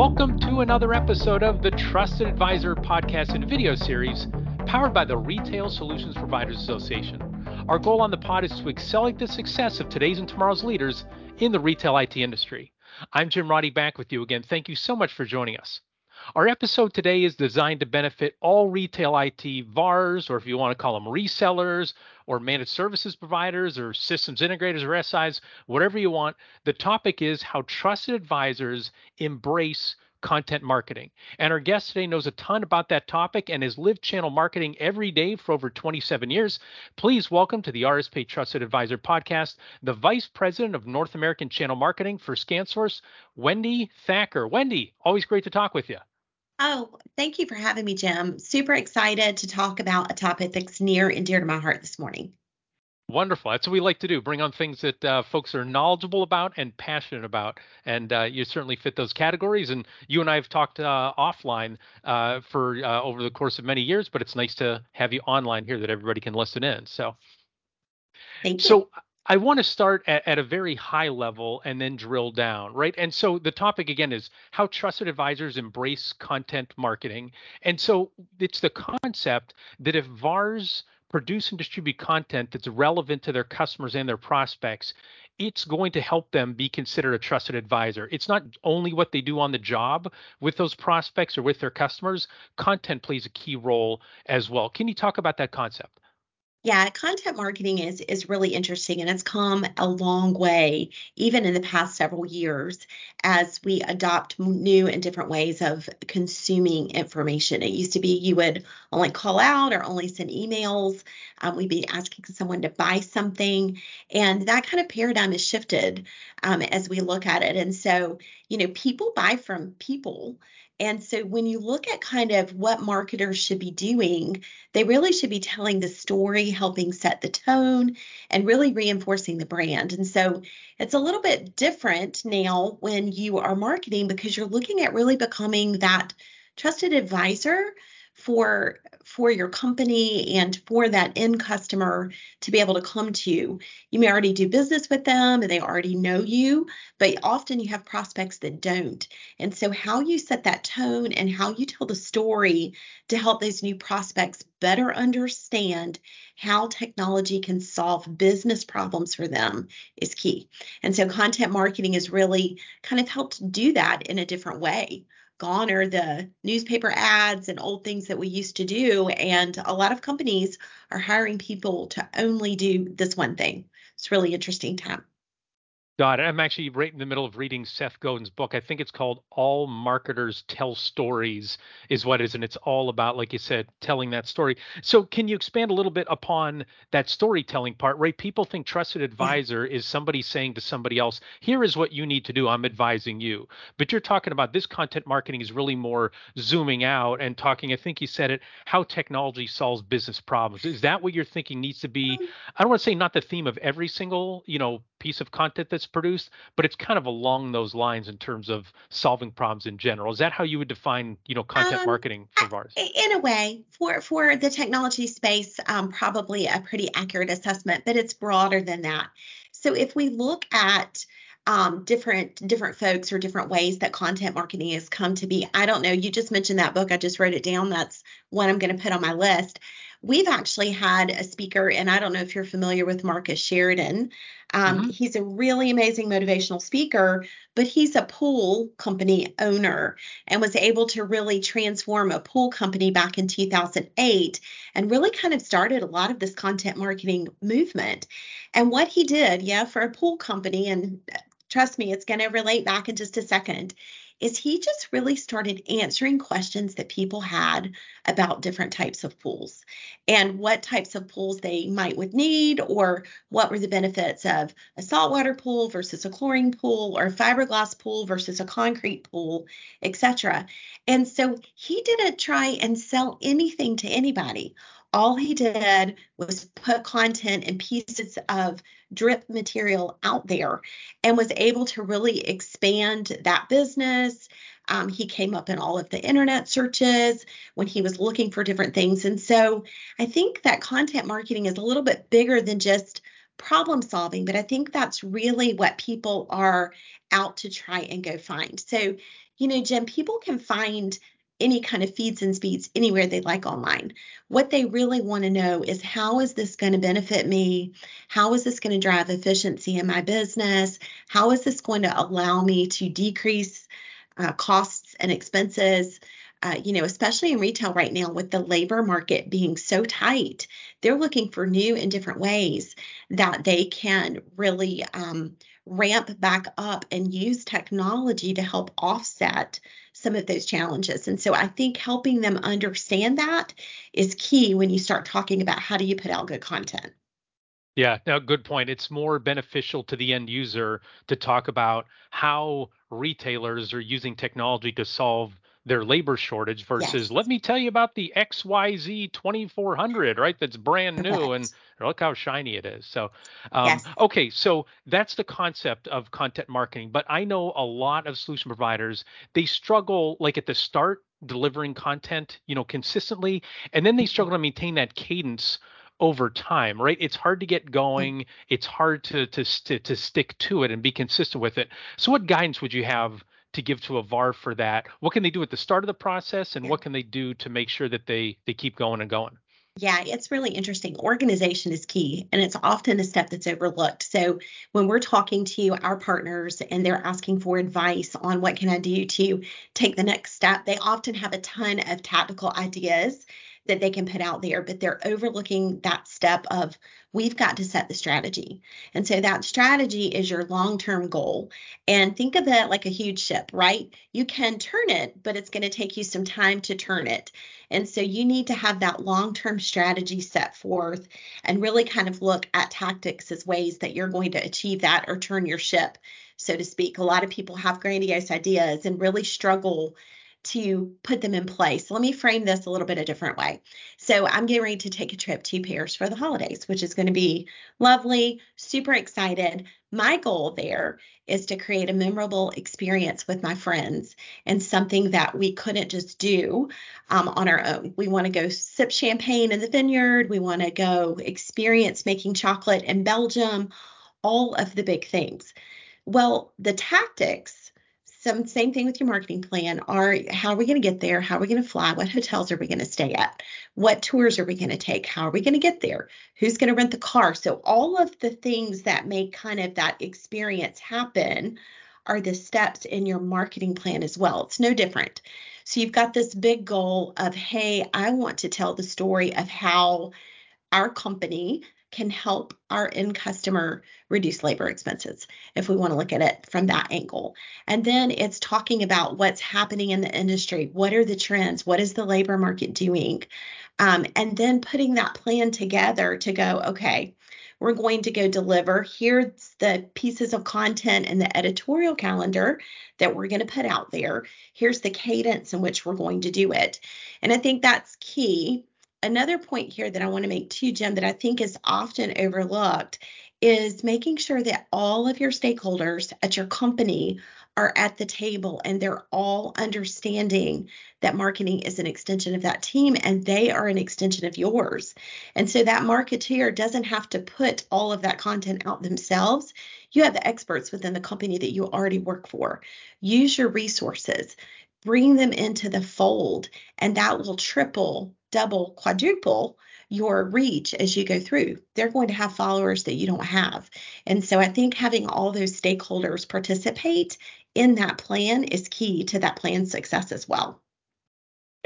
Welcome to another episode of the Trusted Advisor podcast and video series powered by the Retail Solutions Providers Association. Our goal on the pod is to accelerate the success of today's and tomorrow's leaders in the retail IT industry. I'm Jim Roddy back with you again. Thank you so much for joining us. Our episode today is designed to benefit all retail IT VARs, or if you want to call them resellers, or managed services providers, or systems integrators, or SIs, whatever you want. The topic is how trusted advisors embrace content marketing. And our guest today knows a ton about that topic and has lived channel marketing every day for over 27 years. Please welcome to the RSP Trusted Advisor podcast, the Vice President of North American Channel Marketing for ScanSource, Wendy Thacker. Wendy, always great to talk with you. Oh, thank you for having me, Jim. Super excited to talk about a topic that's near and dear to my heart this morning. Wonderful. That's what we like to do. Bring on things that uh, folks are knowledgeable about and passionate about. And uh, you certainly fit those categories. And you and I have talked uh, offline uh, for uh, over the course of many years, but it's nice to have you online here that everybody can listen in. So, thank you. So I want to start at, at, a very high level and then drill down, right? And so the topic again is how trusted advisors embrace content marketing. And so it's the concept that if VARs produce and distribute content that's relevant to their customers and their prospects, it's going to help them be considered a trusted advisor. It's not only what they do on the job with those prospects or with their customers, content plays a key role as well. Can you talk about that concept? Yeah, content marketing is is really interesting and it's come a long way even in the past several years as we adopt new and different ways of consuming information. It used to be you would only call out or only send emails. Um, we'd be asking someone to buy something, and that kind of paradigm has shifted um, as we look at it. And so, you know, people buy from people. And so when you look at kind of what marketers should be doing, they really should be telling the story, helping set the tone, and really reinforcing the brand. And so it's a little bit different now when you are marketing because you're looking at really becoming that trusted advisor for for your company and for that end customer to be able to come to you. You may already do business with them and they already know you, but often you have prospects that don't. And so how you set that tone and how you tell the story to help those new prospects better understand how technology can solve business problems for them is key. And so content marketing has really kind of helped do that in a different way gone are the newspaper ads and old things that we used to do. And a lot of companies are hiring people to only do this one thing. It's really interesting time. Got it. I'm actually right in the middle of reading Seth Godin's book. I think it's called All Marketers Tell Stories, is what it is. And it's all about, like you said, telling that story. So, can you expand a little bit upon that storytelling part, right? People think trusted advisor is somebody saying to somebody else, here is what you need to do. I'm advising you. But you're talking about this content marketing is really more zooming out and talking, I think you said it, how technology solves business problems. Is that what you're thinking needs to be? Um, I don't want to say not the theme of every single, you know, piece of content that's produced, but it's kind of along those lines in terms of solving problems in general. Is that how you would define, you know, content um, marketing for VARs? In a way, for for the technology space, um, probably a pretty accurate assessment, but it's broader than that. So if we look at um, different different folks or different ways that content marketing has come to be. I don't know. You just mentioned that book. I just wrote it down. That's one I'm going to put on my list. We've actually had a speaker, and I don't know if you're familiar with Marcus Sheridan. Um, mm-hmm. He's a really amazing motivational speaker, but he's a pool company owner and was able to really transform a pool company back in 2008 and really kind of started a lot of this content marketing movement. And what he did, yeah, for a pool company, and trust me, it's going to relate back in just a second is he just really started answering questions that people had about different types of pools and what types of pools they might would need or what were the benefits of a saltwater pool versus a chlorine pool or a fiberglass pool versus a concrete pool, etc. And so he didn't try and sell anything to anybody all he did was put content and pieces of drip material out there and was able to really expand that business. Um, he came up in all of the internet searches when he was looking for different things. And so I think that content marketing is a little bit bigger than just problem solving, but I think that's really what people are out to try and go find. So, you know, Jim, people can find any kind of feeds and speeds anywhere they like online. What they really want to know is how is this going to benefit me? How is this going to drive efficiency in my business? How is this going to allow me to decrease uh, costs and expenses? Uh, you know, especially in retail right now with the labor market being so tight, they're looking for new and different ways that they can really um, ramp back up and use technology to help offset some of those challenges. And so I think helping them understand that is key when you start talking about how do you put out good content. Yeah, no, good point. It's more beneficial to the end user to talk about how retailers are using technology to solve their labor shortage versus yes. let me tell you about the XYZ 2400, right? That's brand new and look how shiny it is. So, um, yes. okay, so that's the concept of content marketing. But I know a lot of solution providers, they struggle like at the start delivering content, you know, consistently, and then they mm-hmm. struggle to maintain that cadence over time, right? It's hard to get mm. going. It's hard to to to, to stick to it and be consistent with it. So, what guidance would you have to give to a VAR for that? What can they do at the start of the process, and yeah. what can they do to make sure that they they keep going and going? Yeah, it's really interesting. Organization is key, and it's often a step that's overlooked. So when we're talking to our partners and they're asking for advice on what can I do to take the next step, they often have a ton of tactical ideas that they can put out there, but they're overlooking that step of we've got to set the strategy. And so that strategy is your long term goal. And think of it like a huge ship, right? You can turn it, but it's going to take you some time to turn it. And so you need to have that long term strategy set forth and really kind of look at tactics as ways that you're going to achieve that or turn your ship, so to speak. A lot of people have grandiose ideas and really struggle to put them in place. Let me frame this a little bit a different way. So I'm getting ready to take a trip to Paris for the holidays, which is going to be lovely, super excited. My goal there is to create a memorable experience with my friends and something that we couldn't just do um, on our own. We want to go sip champagne in the vineyard. We want to go experience making chocolate in Belgium, all of the big things. Well, the tactics some same thing with your marketing plan. Are how are we going to get there? How are we going to fly? What hotels are we going to stay at? What tours are we going to take? How are we going to get there? Who's going to rent the car? So all of the things that make kind of that experience happen are the steps in your marketing plan as well. It's no different. So you've got this big goal of hey i want to tell the story of how our company can help our end customer reduce labor expenses if we want to look at it from that angle. And then it's talking about what's happening in the industry. What are the trends? What is the labor market doing? Um, and then putting that plan together to go, okay, we're going to go deliver. Here's the pieces of content and the editorial calendar that we're going to put out there. Here's the cadence in which we're going to do it. And I think that's key another point here that I want to make too, Jim, that I think is often overlooked is making sure that all of your stakeholders at your company are at the table and they're all understanding that marketing is an extension of that team and they are an extension of yours. And so that marketeer doesn't have to put all of that content out themselves. You have the experts within the company that you already work for. Use your resources, bring them into the fold, and that will triple double, quadruple your reach as you go through. They're going to have followers that you don't have. And so I think having all those stakeholders participate in that plan is key to that plan's success as well.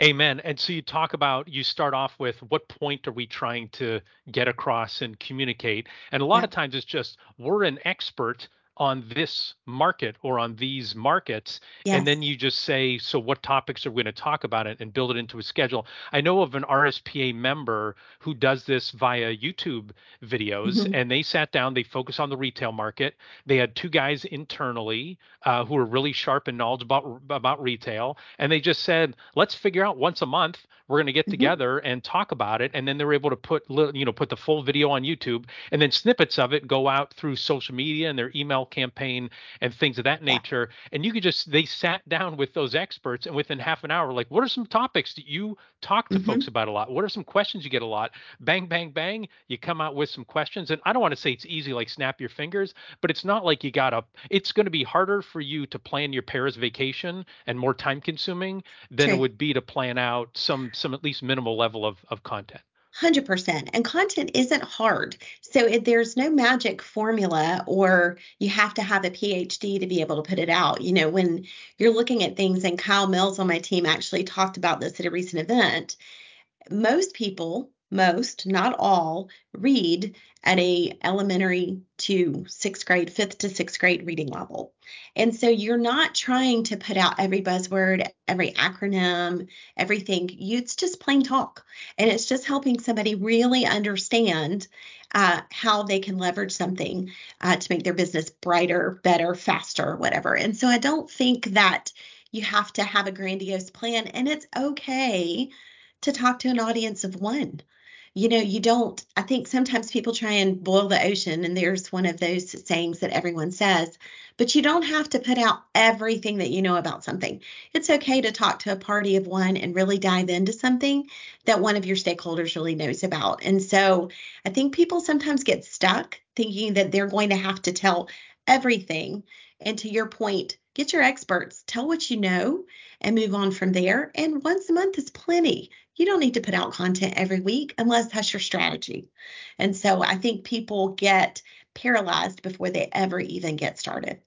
Amen. And so you talk about, you start off with what point are we trying to get across and communicate? And a lot yeah. of times it's just, we're an expert on this market or on these markets yes. and then you just say so what topics are we going to talk about it and build it into a schedule i know of an rspa member who does this via youtube videos mm-hmm. and they sat down they focus on the retail market they had two guys internally uh, who are really sharp and knowledgeable about, about retail and they just said let's figure out once a month we're going to get mm-hmm. together and talk about it and then they were able to put you know put the full video on youtube and then snippets of it go out through social media and their email campaign and things of that nature. Yeah. And you could just they sat down with those experts and within half an hour, like, what are some topics that you talk to mm-hmm. folks about a lot? What are some questions you get a lot? Bang, bang, bang. You come out with some questions. And I don't want to say it's easy, like snap your fingers, but it's not like you gotta it's gonna be harder for you to plan your Paris vacation and more time consuming than True. it would be to plan out some some at least minimal level of, of content. 100%. And content isn't hard. So it, there's no magic formula or you have to have a PhD to be able to put it out. You know, when you're looking at things, and Kyle Mills on my team actually talked about this at a recent event, most people most, not all, read at a elementary to sixth grade, fifth to sixth grade reading level. And so you're not trying to put out every buzzword, every acronym, everything. It's just plain talk. And it's just helping somebody really understand uh, how they can leverage something uh, to make their business brighter, better, faster, whatever. And so I don't think that you have to have a grandiose plan. And it's okay to talk to an audience of one you know, you don't, I think sometimes people try and boil the ocean, and there's one of those sayings that everyone says, but you don't have to put out everything that you know about something. It's okay to talk to a party of one and really dive into something that one of your stakeholders really knows about. And so I think people sometimes get stuck thinking that they're going to have to tell everything. And to your point, get your experts, tell what you know, and move on from there. And once a month is plenty you don't need to put out content every week unless that's your strategy. And so I think people get paralyzed before they ever even get started.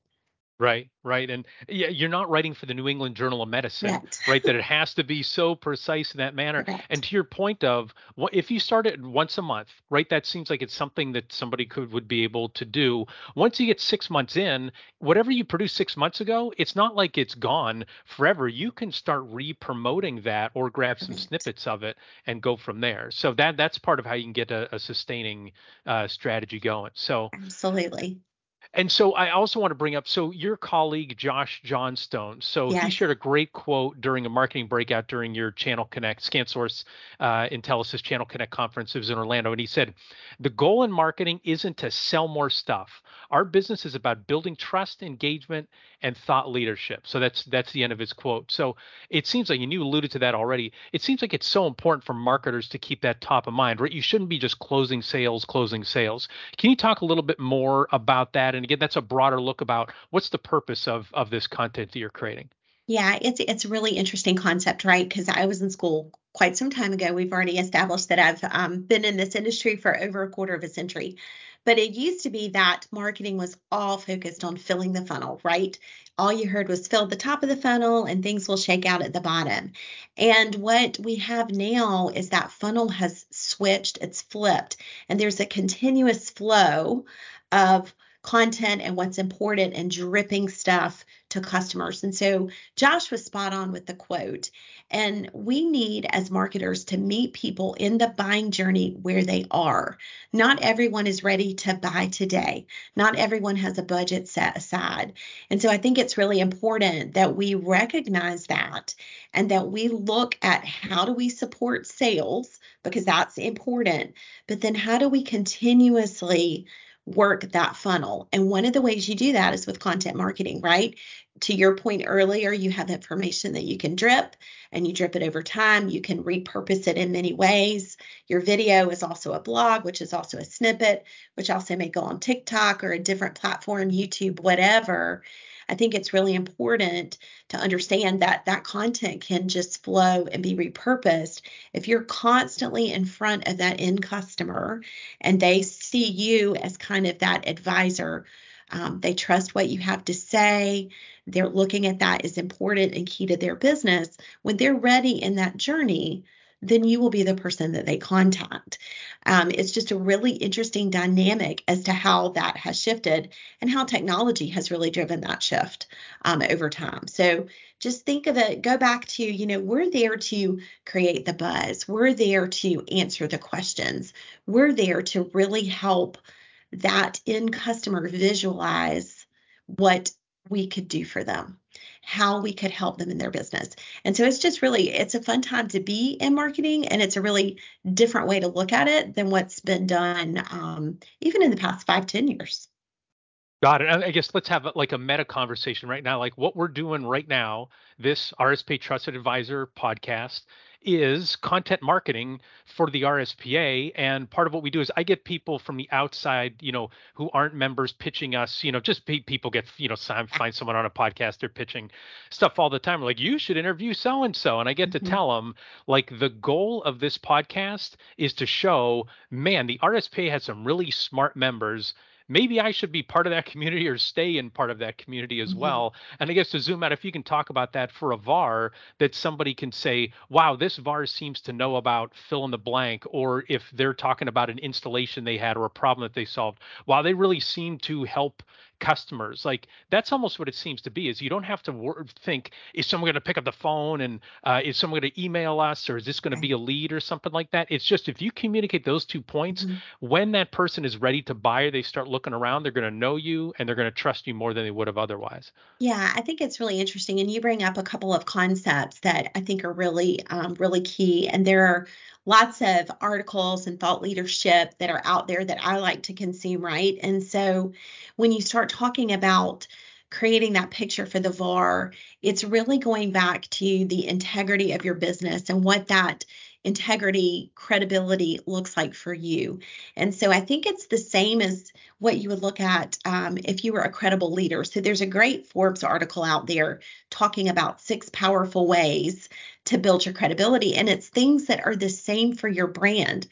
Right, right. And yeah, you're not writing for the New England Journal of Medicine, right? right that it has to be so precise in that manner. And to your point of what if you start it once a month, right? That seems like it's something that somebody could would be able to do. Once you get six months in, whatever you produced six months ago, it's not like it's gone forever. You can start re-promoting that or grab some snippets of it and go from there. So that that's part of how you can get a, a sustaining uh, strategy going. So absolutely. And so I also want to bring up so your colleague Josh Johnstone. So yes. he shared a great quote during a marketing breakout during your Channel Connect ScanSource uh, Intelisys Channel Connect conference. It was in Orlando, and he said, "The goal in marketing isn't to sell more stuff. Our business is about building trust, engagement, and thought leadership." So that's that's the end of his quote. So it seems like, and you alluded to that already. It seems like it's so important for marketers to keep that top of mind, right? You shouldn't be just closing sales, closing sales. Can you talk a little bit more about that? And again, that's a broader look about what's the purpose of of this content that you're creating. Yeah, it's it's a really interesting concept, right? Because I was in school quite some time ago. We've already established that I've um, been in this industry for over a quarter of a century. But it used to be that marketing was all focused on filling the funnel, right? All you heard was fill the top of the funnel and things will shake out at the bottom. And what we have now is that funnel has switched, it's flipped, and there's a continuous flow of content and what's important and dripping stuff to customers. And so Josh was spot on with the quote. And we need, as marketers, to meet people in the buying journey where they are. Not everyone is ready to buy today, not everyone has a budget set aside. And so I think it's really important that we recognize that and that we look at how do we support sales because that's important, but then how do we continuously work that funnel. And one of the ways you do that is with content marketing, right? To your point earlier, you have information that you can drip and you drip it over time. You can repurpose it in many ways. Your video is also a blog, which is also a snippet, which also may go on TikTok or a different platform, YouTube, whatever. I think it's really important to understand that that content can just flow and be repurposed. If you're constantly in front of that end customer and they see you as kind of that advisor, um, they trust what you have to say. They're looking at that as important and key to their business. When they're ready in that journey, then you will be the person that they contact. Um, it's just a really interesting dynamic as to how that has shifted and how technology has really driven that shift um, over time. So just think of it, go back to, you know, we're there to create the buzz, we're there to answer the questions, we're there to really help that end customer visualize what we could do for them how we could help them in their business. And so it's just really it's a fun time to be in marketing and it's a really different way to look at it than what's been done um, even in the past five ten years. Got it. I guess let's have like a meta conversation right now. Like what we're doing right now, this rsp Trusted Advisor podcast is content marketing for the RSPA. And part of what we do is I get people from the outside, you know, who aren't members pitching us, you know, just people get, you know, find someone on a podcast, they're pitching stuff all the time. Like, you should interview so and so. And I get mm-hmm. to tell them, like, the goal of this podcast is to show, man, the RSPA has some really smart members maybe I should be part of that community or stay in part of that community as mm-hmm. well. And I guess to zoom out, if you can talk about that for a VAR, that somebody can say, wow, this VAR seems to know about fill in the blank, or if they're talking about an installation they had or a problem that they solved, wow, they really seem to help customers like that's almost what it seems to be is you don't have to wor- think is someone going to pick up the phone and uh, is someone going to email us or is this going to be a lead or something like that? It's just if you communicate those two points mm-hmm. when that person is ready to buy or they start looking around they're going to know you and they're going to trust you more than they would have otherwise. Yeah i think it's really interesting and you bring up a couple of concepts that i think are really um, really key and there are lots of articles and thought leadership that are out there that I like to consume, right? And so when you start talking about creating that picture for the VAR, it's really going back to the integrity of your business and what that integrity, credibility looks like for you. And so I think it's the same as what you would look at um, if you were a credible leader. So there's a great Forbes article out there talking about six powerful ways to build your credibility. And it's things that are the same for your brand.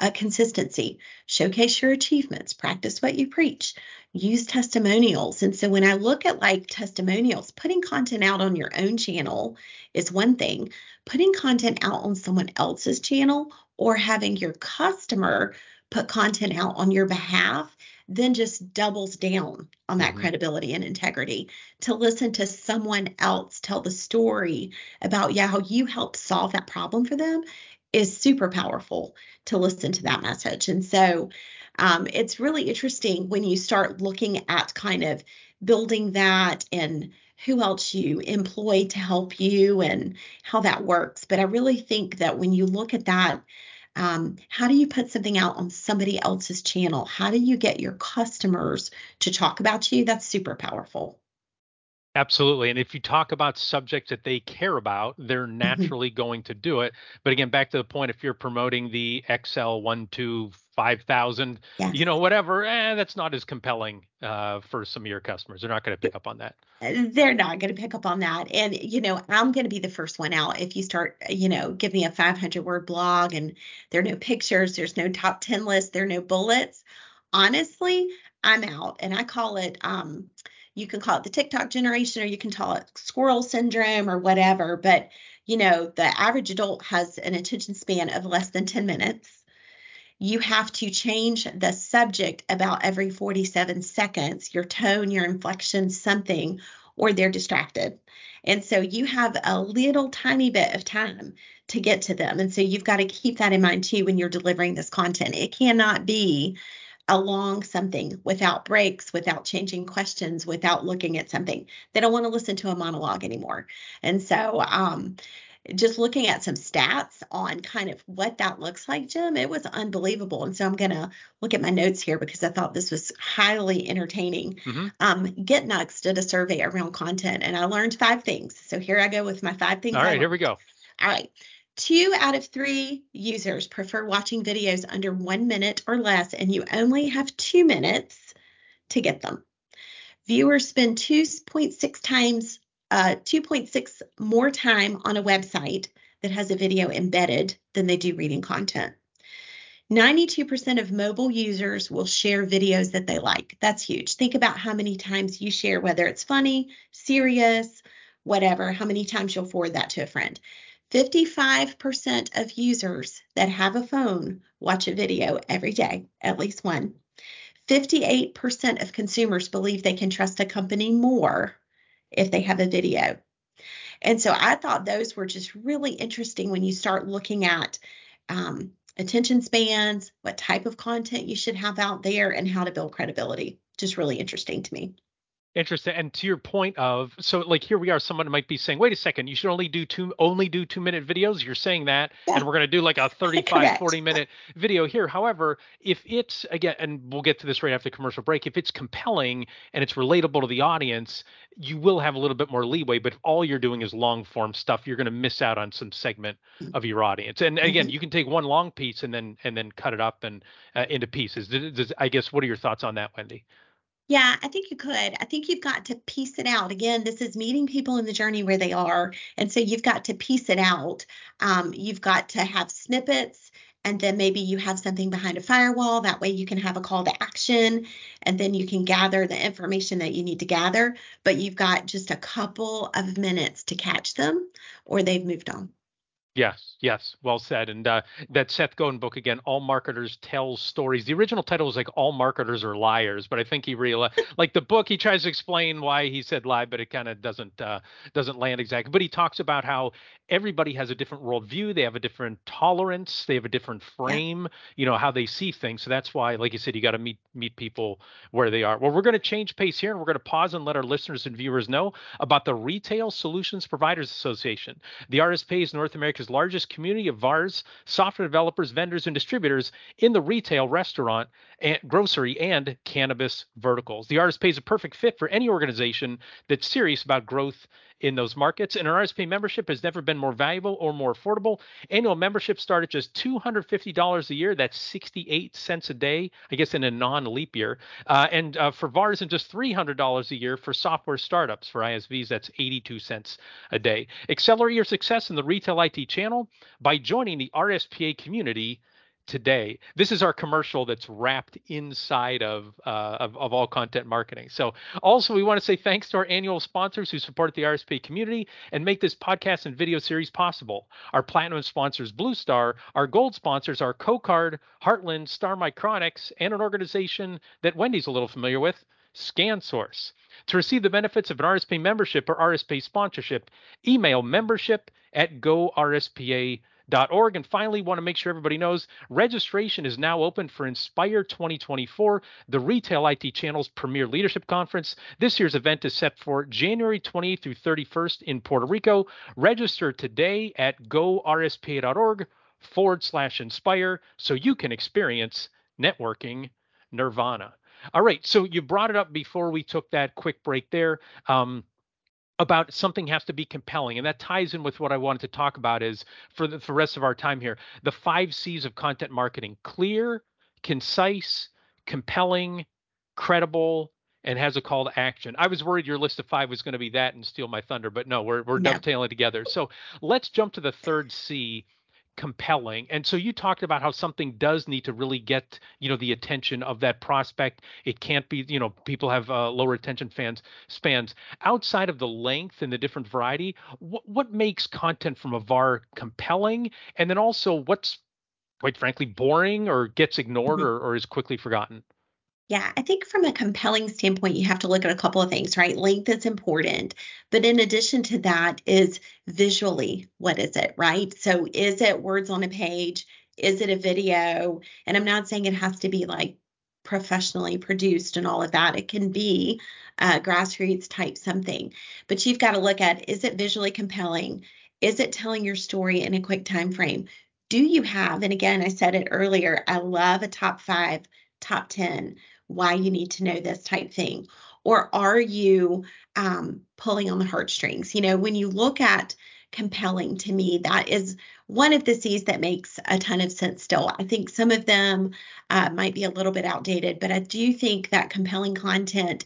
Uh, consistency, showcase your achievements, practice what you preach, use testimonials. And so when I look at like testimonials, putting content out on your own channel is one thing, putting content out on someone else's channel or having your customer put content out on your behalf then just doubles down on that mm-hmm. credibility and integrity. To listen to someone else tell the story about yeah how you helped solve that problem for them is super powerful to listen to that message and so um, it's really interesting when you start looking at kind of building that and who else you employ to help you and how that works but i really think that when you look at that um, how do you put something out on somebody else's channel? How do you get your customers to talk about you? That's super powerful. Absolutely. And if you talk about subjects that they care about, they're mm-hmm. naturally going to do it. But again, back to the point, if you're promoting the XL 125,000, yes. you know, whatever, eh, that's not as compelling uh, for some of your customers. They're not going to pick up on that. Uh, they're not going to pick up on that. And, you know, I'm going to be the first one out. If you start, you know, give me a 500 word blog and there are no pictures, there's no top 10 list, there are no bullets. Honestly, I'm out. And I call it, um, you can call it the TikTok generation or you can call it squirrel syndrome or whatever. But, you know, the average adult has an attention span of less than 10 minutes. You have to change the subject about every 47 seconds, your tone, your inflection, something, or they're distracted. And so you have a little tiny bit of time to get to them. And so you've got to keep that in mind too when you're delivering this content. It cannot be along something without breaks, without changing questions, without looking at something. They don't want to listen to a monologue anymore. And so, um, just looking at some stats on kind of what that looks like, Jim, it was unbelievable. And so I'm going to look at my notes here because I thought this was highly entertaining. Mm-hmm. Um, Gitnux did a survey around content and I learned five things. So here I go with my five things. All right, here we go. All right. Two out of three users prefer watching videos under one minute or less, and you only have two minutes to get them. Viewers spend 2.6 times, uh, 2.6 more time on a website that has a video embedded than they do reading content. 92% of mobile users will share videos that they like. That's huge. Think about how many times you share, whether it's funny, serious, whatever, how many times you'll forward that to a friend. 55% of users that have a phone watch a video every day, at least one. 58% of consumers believe they can trust a company more if they have a video. And so I thought those were just really interesting when you start looking at um, attention spans, what type of content you should have out there, and how to build credibility. Just really interesting to me. Interesting. And to your point of so like here we are, someone might be saying, wait a second, you should only do two only do two minute videos. You're saying that, yeah. and we're gonna do like a 35, 40 minute video here. However, if it's again, and we'll get to this right after the commercial break, if it's compelling and it's relatable to the audience, you will have a little bit more leeway. But if all you're doing is long form stuff, you're gonna miss out on some segment mm. of your audience. And again, mm-hmm. you can take one long piece and then and then cut it up and uh, into pieces. Does, does, I guess what are your thoughts on that, Wendy? Yeah, I think you could. I think you've got to piece it out. Again, this is meeting people in the journey where they are. And so you've got to piece it out. Um, you've got to have snippets, and then maybe you have something behind a firewall. That way you can have a call to action, and then you can gather the information that you need to gather. But you've got just a couple of minutes to catch them, or they've moved on. Yes, yes, well said. And uh, that Seth Godin book again, All Marketers Tell Stories. The original title was like All Marketers Are Liars, but I think he realized, like the book, he tries to explain why he said lie, but it kind of doesn't uh, doesn't land exactly. But he talks about how everybody has a different worldview, they have a different tolerance, they have a different frame, you know, how they see things. So that's why, like you said, you got to meet meet people where they are. Well, we're going to change pace here, and we're going to pause and let our listeners and viewers know about the Retail Solutions Providers Association. The RSP is North America's largest community of VARs, software developers, vendors, and distributors in the retail, restaurant, and grocery, and cannabis verticals. The RSP is a perfect fit for any organization that's serious about growth in those markets. And an RSP membership has never been more valuable or more affordable. Annual membership start at just $250 a year. That's 68 cents a day, I guess, in a non-leap year. Uh, and uh, for VARs, and just $300 a year for software startups. For ISVs, that's 82 cents a day. Accelerate your success in the retail IT channel by joining the RSPA community today. This is our commercial that's wrapped inside of, uh, of, of all content marketing. So also we want to say thanks to our annual sponsors who support the RSP community and make this podcast and video series possible. Our platinum sponsors BlueStar, our gold sponsors are CoCard, Heartland, Star Micronics, and an organization that Wendy's a little familiar with, ScanSource. To receive the benefits of an RSP membership or RSP sponsorship, email membership at gorspa.com org. And finally, want to make sure everybody knows registration is now open for Inspire 2024, the Retail IT Channel's premier leadership conference. This year's event is set for January 28th through 31st in Puerto Rico. Register today at gorspa.org forward slash inspire so you can experience networking nirvana. All right, so you brought it up before we took that quick break there. Um, about something has to be compelling and that ties in with what i wanted to talk about is for the, for the rest of our time here the five c's of content marketing clear concise compelling credible and has a call to action. I was worried your list of five was going to be that and steal my thunder but no we're, we're dovetailing together. So let's jump to the third c compelling. And so you talked about how something does need to really get, you know, the attention of that prospect. It can't be, you know, people have uh, lower attention fans spans. Outside of the length and the different variety, what, what makes content from a VAR compelling? And then also what's quite frankly boring or gets ignored mm-hmm. or, or is quickly forgotten? Yeah, I think from a compelling standpoint, you have to look at a couple of things, right? Length is important. But in addition to that, is visually, what is it, right? So is it words on a page? Is it a video? And I'm not saying it has to be like professionally produced and all of that. It can be uh, grassroots type something. But you've got to look at is it visually compelling? Is it telling your story in a quick time frame? Do you have, and again, I said it earlier, I love a top five, top 10 why you need to know this type thing? Or are you um, pulling on the heartstrings? You know, when you look at compelling to me, that is one of the C's that makes a ton of sense still. I think some of them uh, might be a little bit outdated, but I do think that compelling content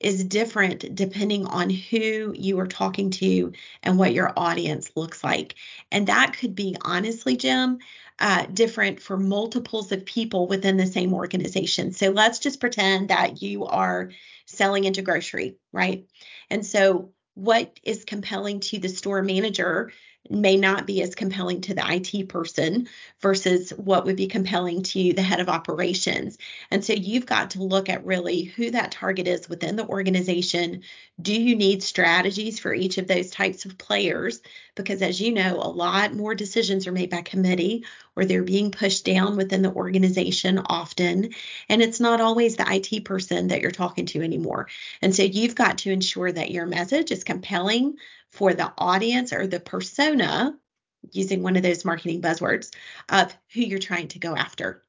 is different depending on who you are talking to and what your audience looks like. And that could be honestly, Jim, uh, different for multiples of people within the same organization. So let's just pretend that you are selling into grocery, right? And so what is compelling to the store manager may not be as compelling to the IT person versus what would be compelling to the head of operations. And so you've got to look at really who that target is within the organization. Do you need strategies for each of those types of players? Because as you know, a lot more decisions are made by committee or they're being pushed down within the organization often. And it's not always the IT person that you're talking to anymore. And so you've got to ensure that your message is compelling for the audience or the persona, using one of those marketing buzzwords, of who you're trying to go after.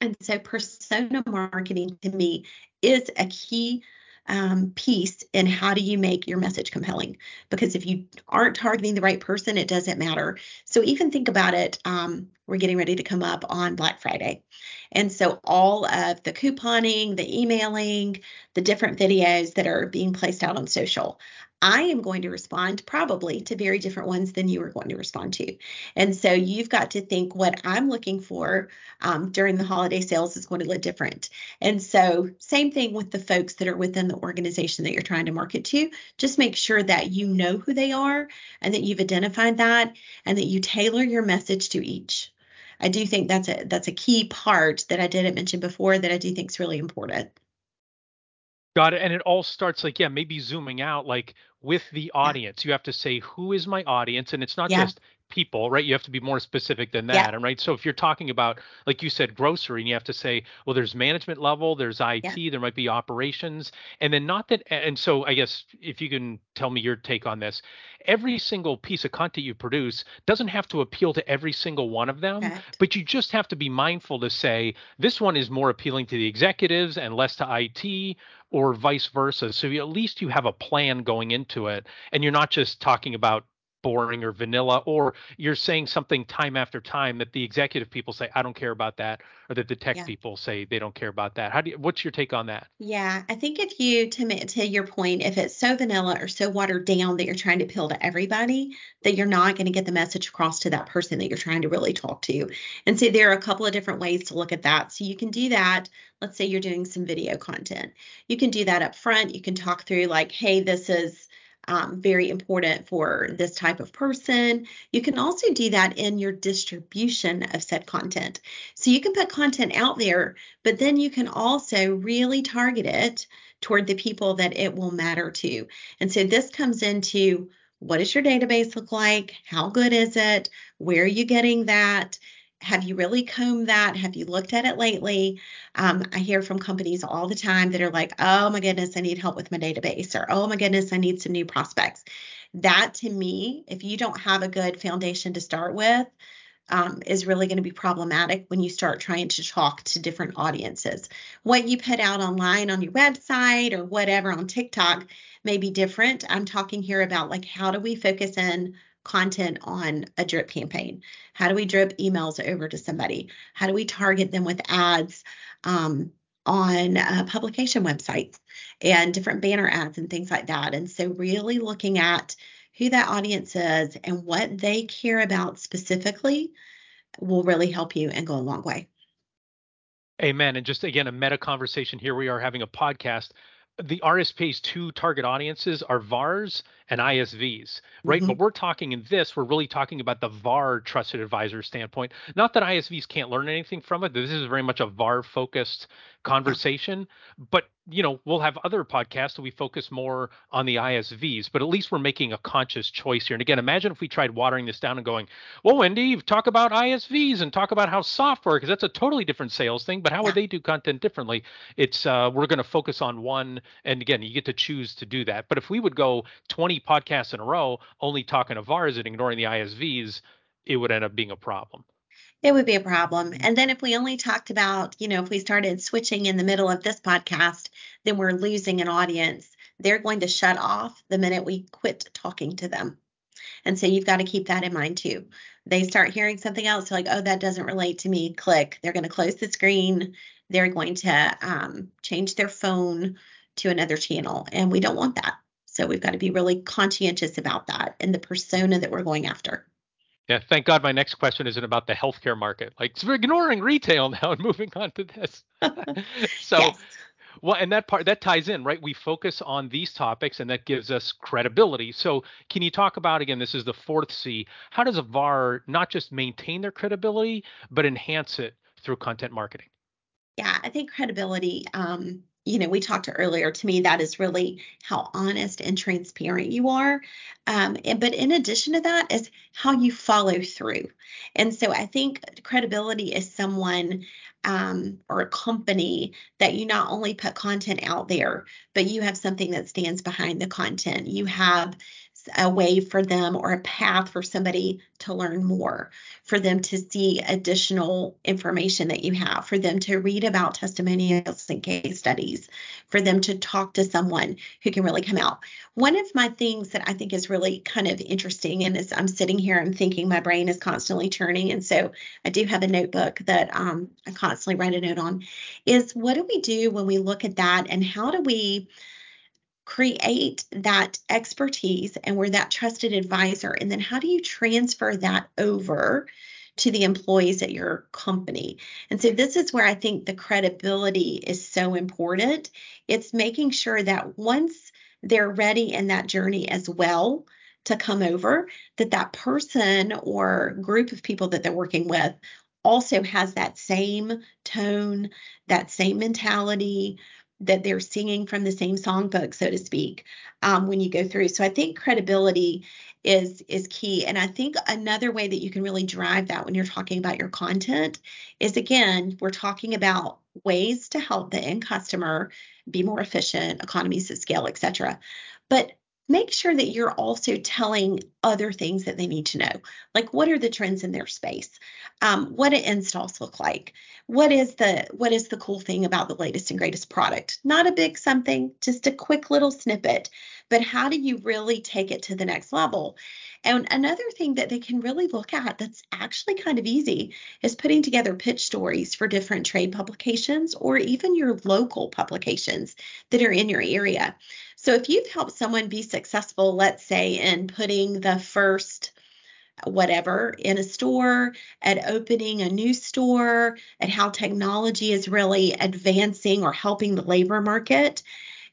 And so persona marketing to me is a key um, piece in how do you make your message compelling. Because if you aren't targeting the right person it doesn't matter. So even think about it um, we're getting ready to come up on black friday. And so all of the couponing the emailing the different videos that are being placed out on social I am going to respond probably to very different ones than you are going to respond to. And so you've got to think what I'm looking for um, during the holiday sales is going to look different. And so, same thing with the folks that are within the organization that you're trying to market to. Just make sure that you know who they are and that you've identified that and that you tailor your message to each. I do think that's a that's a key part that I didn't mention before that I do think is really important. Got it. And it all starts like, yeah, maybe zooming out, like with the audience. You have to say, who is my audience? And it's not Yeah. just people, right? You have to be more specific than Yeah. that. And right. So if you're talking about, like you said, grocery, and you have to say, well, there's management level, there's Yeah. IT, there might be operations. And then not that, and so I guess if you can tell me your take on this, every single piece of content you produce doesn't have to appeal to every single one of them, Correct. but you just have to be mindful to say, this one is more appealing to the executives and less to IT or vice versa. So you, at least you have a plan going into it and you're not just talking about boring or vanilla or you're saying something time after time that the executive people say I don't care about that or that the tech Yeah. people say they don't care about that. How do you, what's your take on that? Yeah, I think if you, to to your point, if it's so vanilla or so watered down that you're trying to appeal to everybody, that you're not going to get the message across to that person that you're trying to really talk to. And so there are a couple of different ways to look at that. So you can do that. Let's say you're doing some video content. You can do that up front. You can talk through like, hey, this is um, very important for this type of person. You can also do that in your distribution of said content. So you can put content out there, but then you can also really target it toward the people that it will matter to. And so this comes into what does your database look like? How good is it? Where are you getting that? Have you really combed that? Have you looked at it lately? Um, I hear from companies all the time that are like, oh my goodness, I need help with my database, or oh my goodness, I need some new prospects. That to me, if you don't have a good foundation to start with, um, is really going to be problematic when you start trying to talk to different audiences. What you put out online on your website or whatever on TikTok may be different. I'm talking here about like how do we focus in content on a drip campaign? How do we drip emails over to somebody? How do we target them with ads um, on uh, publication websites and different banner ads and things like that? And so, really looking at who that audience is and what they care about specifically will really help you and go a long way. Amen. And just again, a meta conversation here. We are having a podcast. The RSP's two target audiences are VARs and ISVs, right? Mm-hmm. But we're talking in this, we're really talking about the VAR trusted advisor standpoint. Not that ISVs can't learn anything from it. This is very much a VAR focused conversation. But you know, we'll have other podcasts that we focus more on the ISVs, but at least we're making a conscious choice here. And again, imagine if we tried watering this down and going, well, Wendy, talk about ISVs and talk about how software, because that's a totally different sales thing, but how would they do content differently? It's uh, we're going to focus on one, and again, you get to choose to do that. But if we would go 20 podcasts in a row only talking to VARs and ignoring the ISVs, it would end up being a problem. It would be a problem. And then if we only talked about, you know, if we started switching in the middle of this podcast, then we're losing an audience. They're going to shut off the minute we quit talking to them. And so you've got to keep that in mind too. They start hearing something else, they're like, oh, that doesn't relate to me. Click. They're going to close the screen. They're going to um, change their phone to another channel. And we don't want that. So we've got to be really conscientious about that and the persona that we're going after. Yeah, thank God my next question isn't about the healthcare market. Like, so we're ignoring retail now and moving on to this. so, Yes. Well, and that part that ties in, right? We focus on these topics and that gives us credibility. So, can you talk about again, this is the fourth C. How does a VAR not just maintain their credibility, but enhance it through content marketing? Yeah, I think credibility um you know, we talked earlier to me that is really how honest and transparent you are. Um, and, but in addition to that is how you follow through. And so I think credibility is someone um, or a company that you not only put content out there, but you have something that stands behind the content. You have a way for them or a path for somebody to learn more, for them to see additional information that you have, for them to read about testimonials and case studies, for them to talk to someone who can really come out. One of my things that I think is really kind of interesting, and as I'm sitting here, I'm thinking my brain is constantly churning. And so I do have a notebook that um, I constantly write a note on, is what do we do when we look at that and how do we create that expertise and we're that trusted advisor and then how do you transfer that over to the employees at your company? And so this is where i think the credibility is so important. It's making sure that once they're ready in that journey as well to come over that that person or group of people that they're working with also has that same tone that same mentality that they're singing from the same songbook, so to speak, um, when you go through. So I think credibility is is key. And I think another way that you can really drive that when you're talking about your content is again, we're talking about ways to help the end customer be more efficient, economies of scale, etc. But make sure that you're also telling other things that they need to know. Like what are the trends in their space? Um, what do installs look like? What is the what is the cool thing about the latest and greatest product? Not a big something, just a quick little snippet. But how do you really take it to the next level? And another thing that they can really look at that's actually kind of easy is putting together pitch stories for different trade publications or even your local publications that are in your area. So if you've helped someone be successful, let's say in putting the first whatever in a store, at opening a new store, at how technology is really advancing or helping the labor market,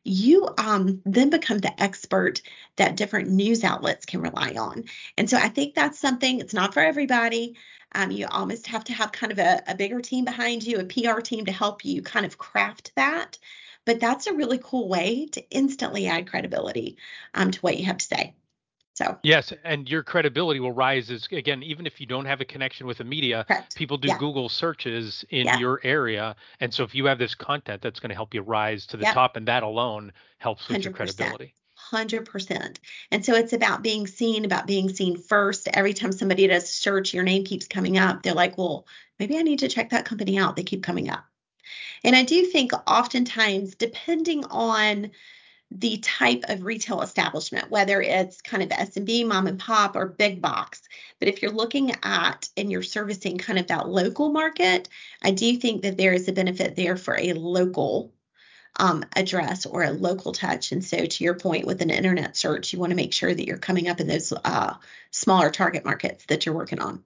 you um, then become the expert that different news outlets can rely on. And so I think that's something, it's not for everybody. Um, you almost have to have kind of a, a bigger team behind you, a PR team to help you kind of craft that. But that's a really cool way to instantly add credibility um, to what you have to say. So yes, and your credibility will rise as again, even if you don't have a connection with the media, correct. people do yeah. Google searches in yeah. your area, and so if you have this content, that's going to help you rise to the top, and that alone helps with 100%. your credibility. 100%. And so it's about being seen, about being seen first. Every time somebody does search, your name keeps coming up. They're like, well, maybe I need to check that company out. They keep coming up. And I do think oftentimes, depending on the type of retail establishment, whether it's kind of SMB, mom and pop, or big box. But if you're looking at and you're servicing kind of that local market, I do think that there is a benefit there for a local um, address or a local touch. And so, to your point, with an internet search, you want to make sure that you're coming up in those uh, smaller target markets that you're working on.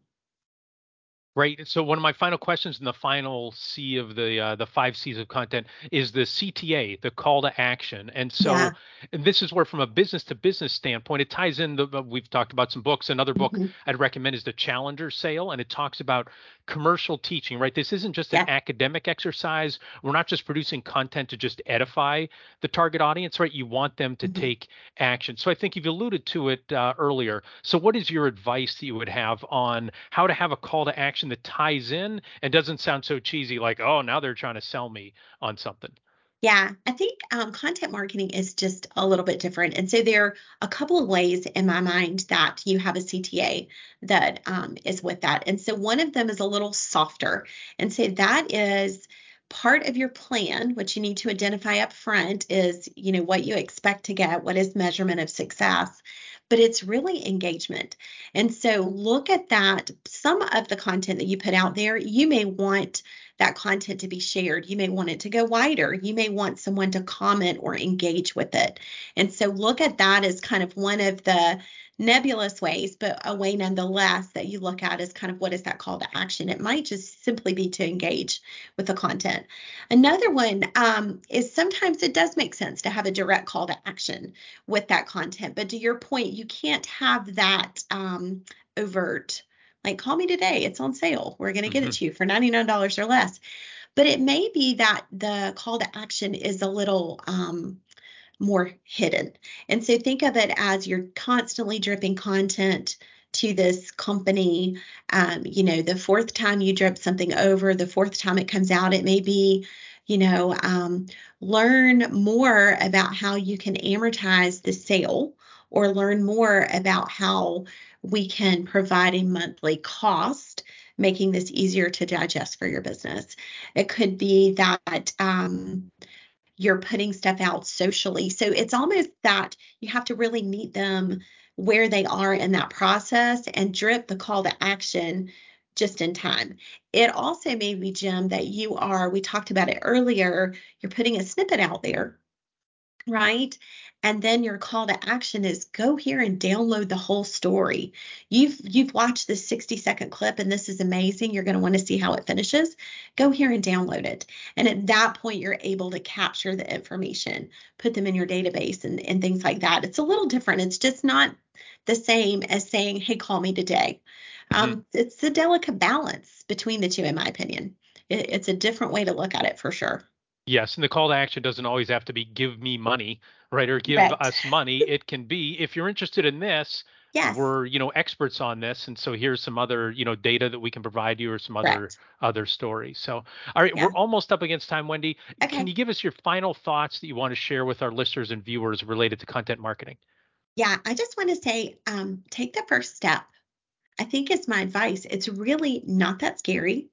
Right. So one of my final questions in the final C of the uh, the five C's of content is the CTA, the call to action. And so Yeah. and this is where, from a business to business standpoint, it ties in. The we've talked about some books. Another book hmm I'd recommend is the Challenger Sale, and it talks about commercial teaching. Right. This isn't just an academic exercise. We're not just producing content to just edify the target audience. Right. You want them to hmm take action. So I think you've alluded to it uh, earlier. So what is your advice that you would have on how to have a call to action that ties in and doesn't sound so cheesy like, oh, now they're trying to sell me on something? Yeah, I think um, content marketing is just a little bit different. And so there are a couple of ways in my mind that you have a CTA that um, is with that. And so one of them is a little softer. And so that is part of your plan, which you need to identify up front is, you know, what you expect to get, what is measurement of success but it's really engagement. And so mm-hmm. look at that. Some of the content that you put out there, you may want that content to be shared. You may want it to go wider. You may want someone to comment or engage with it. And so look at that as kind of one of the nebulous ways, but a way nonetheless that you look at is kind of what is that call to action? It might just simply be to engage with the content. Another one um, is sometimes it does make sense to have a direct call to action with that content. But to your point, you can't have that um, overt, like, call me today, it's on sale. We're going to get mm-hmm. it to you for $99 or less. But it may be that the call to action is a little, um, more hidden. And so think of it as you're constantly dripping content to this company. Um, you know, the fourth time you drip something over, the fourth time it comes out, it may be, you know, um, learn more about how you can amortize the sale or learn more about how we can provide a monthly cost making this easier to digest for your business. It could be that um, you're putting stuff out socially. So it's almost that you have to really meet them where they are in that process and drip the call to action just in time. It also may be, Jim, that you are, we talked about it earlier, you're putting a snippet out there, right? And then your call to action is go here and download the whole story. You've you've watched this 60 second clip and this is amazing. You're going to want to see how it finishes. Go here and download it. And at that point you're able to capture the information put them in your database and, and things like that. It's a little different. It's just not the same as saying hey call me today. Mm-hmm. um, it's a delicate balance between the two in my opinion. It, it's a different way to look at it for sure Yes, and the call to action doesn't always have to be give me money, right? Or give right. us money. It can be if you're interested in this, yes. we're, you know, experts on this. And so here's some other, you know, data that we can provide you or some other right. other stories. So all right, yeah. we're almost up against time, Wendy. Okay. Can you give us your final thoughts that you want to share with our listeners and viewers related to content marketing? Yeah, I just want to say um, take the first step. I think it's my advice. It's really not that scary.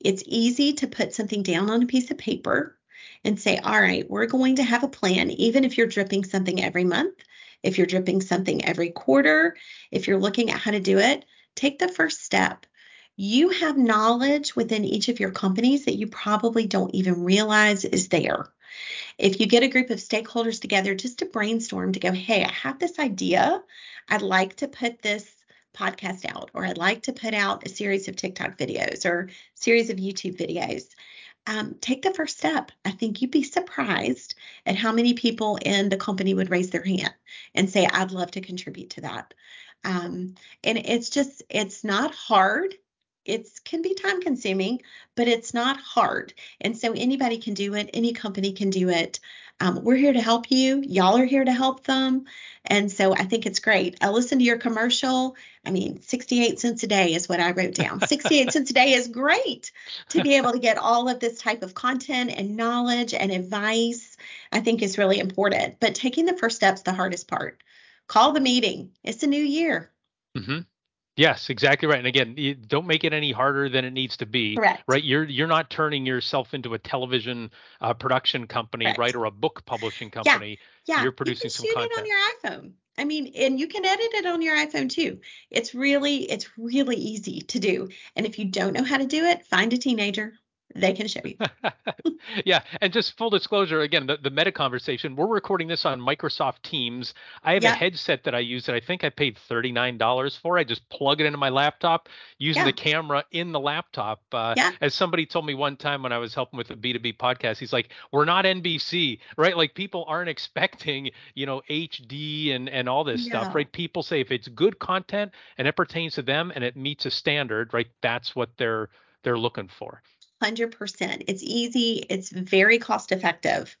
It's easy to put something down on a piece of paper and say, all right, we're going to have a plan, even if you're dripping something every month, if you're dripping something every quarter, if you're looking at how to do it, take the first step. You have knowledge within each of your companies that you probably don't even realize is there. If you get a group of stakeholders together just to brainstorm to go, hey, I have this idea. I'd like to put this podcast out, or I'd like to put out a series of TikTok videos or series of YouTube videos um, take the first step. I think you'd be surprised at how many people in the company would raise their hand and say, I'd love to contribute to that. Um, and it's just, it's not hard. It can be time consuming, but it's not hard. And so anybody can do it, any company can do it. Um, we're here to help you. Y'all are here to help them. And so I think it's great. I listened to your commercial. I mean, 68 cents a day is what I wrote down. 68 cents a day is great to be able to get all of this type of content and knowledge and advice. I think is really important. But taking the first step's the hardest part. Call the meeting. It's a new year. Mm-hmm. Yes, exactly right. And again, don't make it any harder than it needs to be. Correct. Right. You're you're not turning yourself into a television uh, production company, Correct. right, or a book publishing company. Yeah. yeah. You're producing you some shoot content. it on your iPhone. I mean, and you can edit it on your iPhone too. It's really it's really easy to do. And if you don't know how to do it, find a teenager they can show you. yeah, and just full disclosure again, the, the meta conversation. We're recording this on Microsoft Teams. I have a headset that I use that I think I paid thirty nine dollars for. I just plug it into my laptop using yeah. the camera in the laptop. Uh, yeah. As somebody told me one time when I was helping with a B two B podcast, he's like, "We're not NBC, right? Like people aren't expecting you know HD and and all this stuff, right? People say if it's good content and it pertains to them and it meets a standard, right? That's what they're they're looking for. 100%. It's easy, it's very cost effective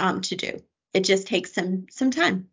um, to do. It just takes some some time.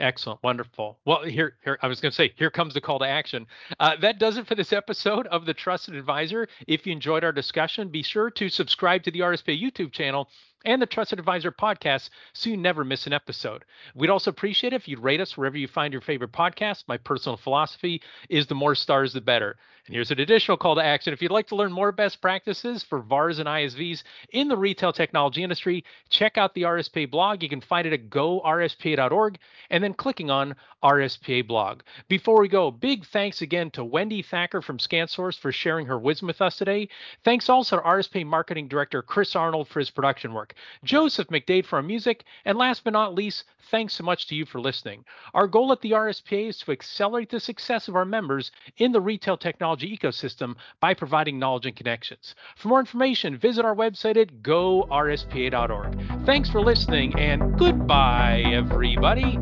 Excellent, wonderful. Well, here, here I was going to say, here comes the call to action. Uh, that does it for this episode of the Trusted Advisor. If you enjoyed our discussion, be sure to subscribe to the RSPA YouTube channel and the Trusted Advisor podcast so you never miss an episode. We'd also appreciate it if you'd rate us wherever you find your favorite podcast. My personal philosophy is the more stars, the better. And here's an additional call to action. If you'd like to learn more best practices for VARs and ISVs in the retail technology industry, check out the RSPA blog. You can find it at gorspa.org and then clicking on RSPA blog. Before we go, big thanks again to Wendy Thacker from ScanSource for sharing her wisdom with us today. Thanks also to RSPA Marketing Director Chris Arnold for his production work, Joseph McDade for our music, and last but not least, thanks so much to you for listening. Our goal at the RSPA is to accelerate the success of our members in the retail technology ecosystem by providing knowledge and connections. For more information, visit our website at gorspa.org. Thanks for listening and goodbye, everybody.